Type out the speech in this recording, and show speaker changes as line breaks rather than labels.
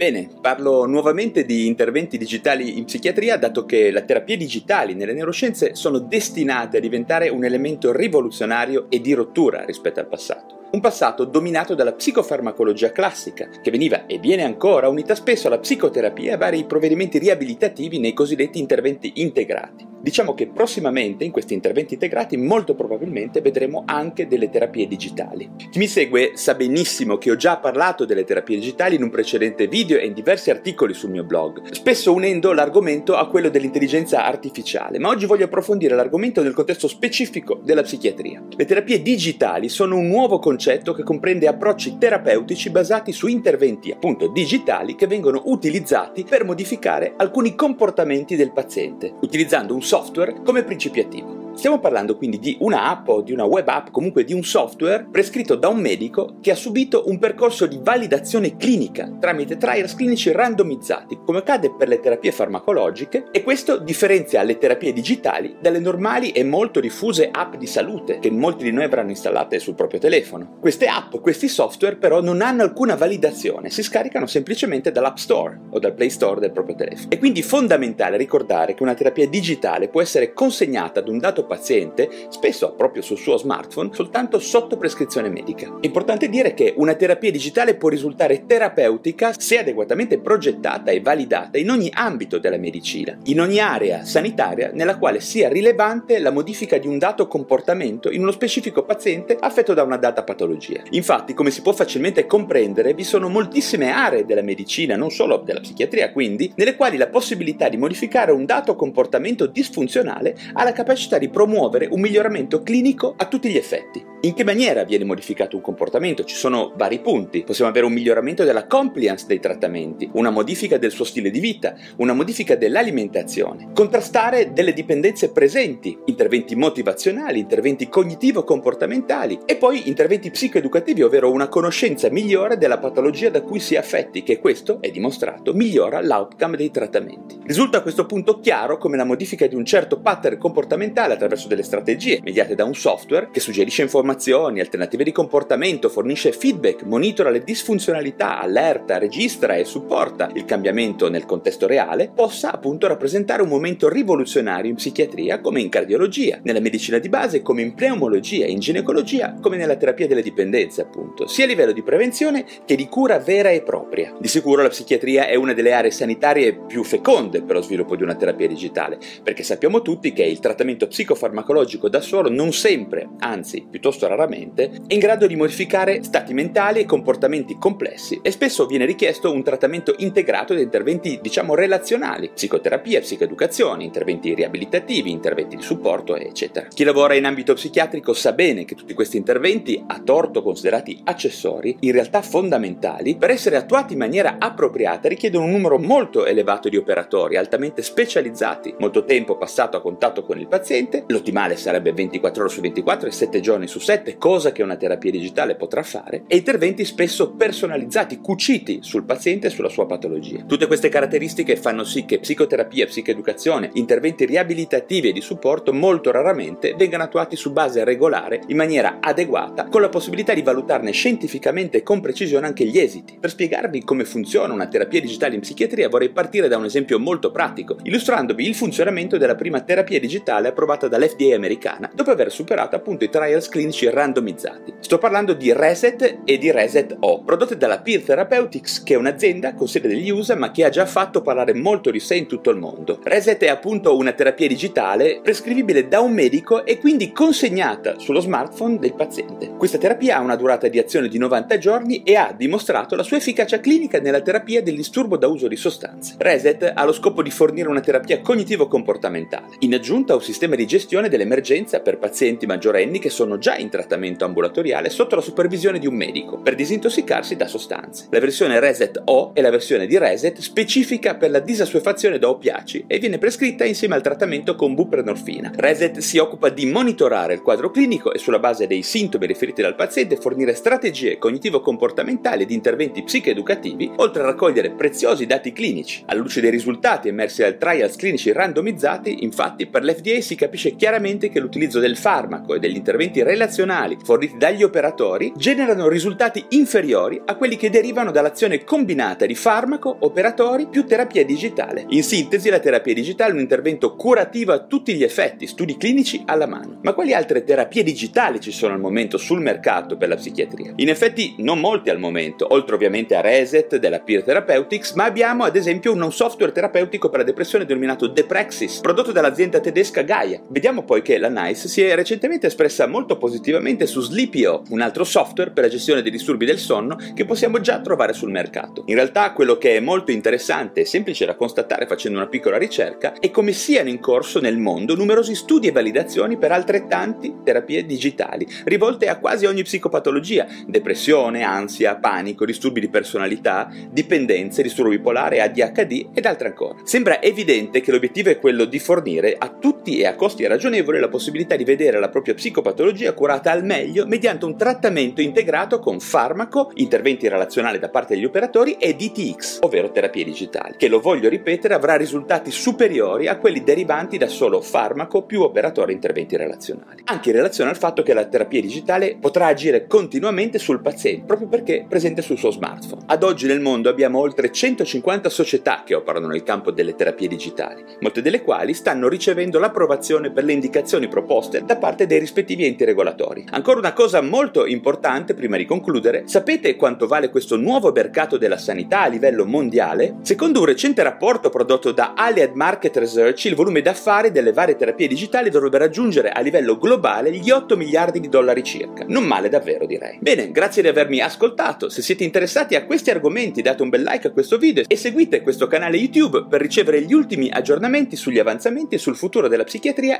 Bene, parlo nuovamente di interventi digitali in psichiatria dato che le terapie digitali nelle neuroscienze sono destinate a diventare un elemento rivoluzionario e di rottura rispetto al passato. Un passato dominato dalla psicofarmacologia classica, che veniva e viene ancora unita spesso alla psicoterapia e a vari provvedimenti riabilitativi nei cosiddetti interventi integrati. Diciamo che prossimamente in questi interventi integrati molto probabilmente vedremo anche delle terapie digitali. Chi mi segue sa benissimo che ho già parlato delle terapie digitali in un precedente video e in diversi articoli sul mio blog, spesso unendo l'argomento a quello dell'intelligenza artificiale, ma oggi voglio approfondire l'argomento nel contesto specifico della psichiatria. Le terapie digitali sono un nuovo concetto che comprende approcci terapeutici basati su interventi appunto digitali che vengono utilizzati per modificare alcuni comportamenti del paziente, utilizzando un software come principio attivo. Stiamo parlando quindi di una app o di una web app, comunque di un software prescritto da un medico che ha subito un percorso di validazione clinica tramite trials clinici randomizzati, come accade per le terapie farmacologiche, e questo differenzia le terapie digitali dalle normali e molto diffuse app di salute che molti di noi avranno installate sul proprio telefono. Queste app, questi software però non hanno alcuna validazione, si scaricano semplicemente dall'App Store o dal Play Store del proprio telefono. È quindi fondamentale ricordare che una terapia digitale può essere consegnata ad un dato paziente, spesso proprio sul suo smartphone, soltanto sotto prescrizione medica. È importante dire che una terapia digitale può risultare terapeutica se adeguatamente progettata e validata in ogni ambito della medicina, in ogni area sanitaria nella quale sia rilevante la modifica di un dato comportamento in uno specifico paziente affetto da una data patologia. Infatti, come si può facilmente comprendere, vi sono moltissime aree della medicina, non solo della psichiatria quindi, nelle quali la possibilità di modificare un dato comportamento disfunzionale ha la capacità di promuovere un miglioramento clinico a tutti gli effetti. In che maniera viene modificato un comportamento? Ci sono vari punti. Possiamo avere un miglioramento della compliance dei trattamenti, una modifica del suo stile di vita, una modifica dell'alimentazione, contrastare delle dipendenze presenti, interventi motivazionali, interventi cognitivo-comportamentali e poi interventi psicoeducativi, ovvero una conoscenza migliore della patologia da cui si è affetti, che questo è dimostrato migliora l'outcome dei trattamenti. Risulta a questo punto chiaro come la modifica di un certo pattern comportamentale attraverso delle strategie mediate da un software che suggerisce informazioni, alternative di comportamento, fornisce feedback, monitora le disfunzionalità, allerta, registra e supporta il cambiamento nel contesto reale, possa appunto rappresentare un momento rivoluzionario in psichiatria come in cardiologia, nella medicina di base come in pneumologia, in ginecologia come nella terapia delle dipendenze appunto, sia a livello di prevenzione che di cura vera e propria. Di sicuro la psichiatria è una delle aree sanitarie più feconde per lo sviluppo di una terapia digitale, perché sappiamo tutti che il trattamento psicologico psicofarmacologico da solo non sempre, anzi piuttosto raramente, è in grado di modificare stati mentali e comportamenti complessi e spesso viene richiesto un trattamento integrato di interventi diciamo relazionali, psicoterapia, psicoeducazione, interventi riabilitativi, interventi di supporto, eccetera. Chi lavora in ambito psichiatrico sa bene che tutti questi interventi, a torto considerati accessori, in realtà fondamentali, per essere attuati in maniera appropriata richiedono un numero molto elevato di operatori altamente specializzati, molto tempo passato a contatto con il paziente l'ottimale sarebbe 24 ore su 24 e 7 giorni su 7, cosa che una terapia digitale potrà fare, e interventi spesso personalizzati, cuciti sul paziente e sulla sua patologia. Tutte queste caratteristiche fanno sì che psicoterapia, psicoeducazione, interventi riabilitativi e di supporto molto raramente vengano attuati su base regolare, in maniera adeguata, con la possibilità di valutarne scientificamente e con precisione anche gli esiti. Per spiegarvi come funziona una terapia digitale in psichiatria vorrei partire da un esempio molto pratico, illustrandovi il funzionamento della prima terapia digitale approvata dall'FDA americana dopo aver superato appunto i trials clinici randomizzati. Sto parlando di Reset e di Reset O, prodotte dalla Peer Therapeutics, che è un'azienda con sede degli USA ma che ha già fatto parlare molto di sé in tutto il mondo. Reset è appunto una terapia digitale prescrivibile da un medico e quindi consegnata sullo smartphone del paziente. Questa terapia ha una durata di azione di 90 giorni e ha dimostrato la sua efficacia clinica nella terapia del disturbo da uso di sostanze. Reset ha lo scopo di fornire una terapia cognitivo-comportamentale. In aggiunta a un sistema di gestione gestione dell'emergenza per pazienti maggiorenni che sono già in trattamento ambulatoriale sotto la supervisione di un medico per disintossicarsi da sostanze. La versione Reset O è la versione di Reset specifica per la disassuefazione da oppiaci e viene prescritta insieme al trattamento con buprenorfina. Reset si occupa di monitorare il quadro clinico e sulla base dei sintomi riferiti dal paziente fornire strategie cognitivo-comportamentali ed interventi psicoeducativi, oltre a raccogliere preziosi dati clinici. Alla luce dei risultati emersi dal trials clinici randomizzati, infatti, per l'FDA si capisce chiaramente che l'utilizzo del farmaco e degli interventi relazionali forniti dagli operatori generano risultati inferiori a quelli che derivano dall'azione combinata di farmaco, operatori più terapia digitale. In sintesi, la terapia digitale è un intervento curativo a tutti gli effetti, studi clinici alla mano. Ma quali altre terapie digitali ci sono al momento sul mercato per la psichiatria? In effetti non molte al momento, oltre ovviamente a Reset della Peer Therapeutics, ma abbiamo ad esempio un software terapeutico per la depressione denominato Deprexis, prodotto dall'azienda tedesca Gaia. Vediamo poi che la NICE si è recentemente espressa molto positivamente su Sleepio, un altro software per la gestione dei disturbi del sonno che possiamo già trovare sul mercato. In realtà quello che è molto interessante e semplice da constatare facendo una piccola ricerca è come siano in corso nel mondo numerosi studi e validazioni per altrettanti terapie digitali, rivolte a quasi ogni psicopatologia, depressione, ansia, panico, disturbi di personalità, dipendenze, disturbo bipolare, ADHD ed altre ancora. Sembra evidente che l'obiettivo è quello di fornire a tutti e a costi ragionevoli la possibilità di vedere la propria psicopatologia curata al meglio mediante un trattamento integrato con farmaco, interventi relazionali da parte degli operatori e DTX, ovvero terapie digitali, che lo voglio ripetere avrà risultati superiori a quelli derivanti da solo farmaco più operatore interventi relazionali. Anche in relazione al fatto che la terapia digitale potrà agire continuamente sul paziente, proprio perché è presente sul suo smartphone. Ad oggi nel mondo abbiamo oltre 150 società che operano nel campo delle terapie digitali, molte delle quali stanno ricevendo l'approvazione per le indicazioni proposte da parte dei rispettivi enti regolatori. Ancora una cosa molto importante prima di concludere, sapete quanto vale questo nuovo mercato della sanità a livello mondiale? Secondo un recente rapporto prodotto da Allied Market Research, il volume d'affari delle varie terapie digitali dovrebbe raggiungere a livello globale gli 8 miliardi di dollari circa. Non male davvero direi. Bene, grazie di avermi ascoltato. Se siete interessati a questi argomenti date un bel like a questo video e seguite questo canale YouTube per ricevere gli ultimi aggiornamenti sugli avanzamenti e sul futuro della psichiatria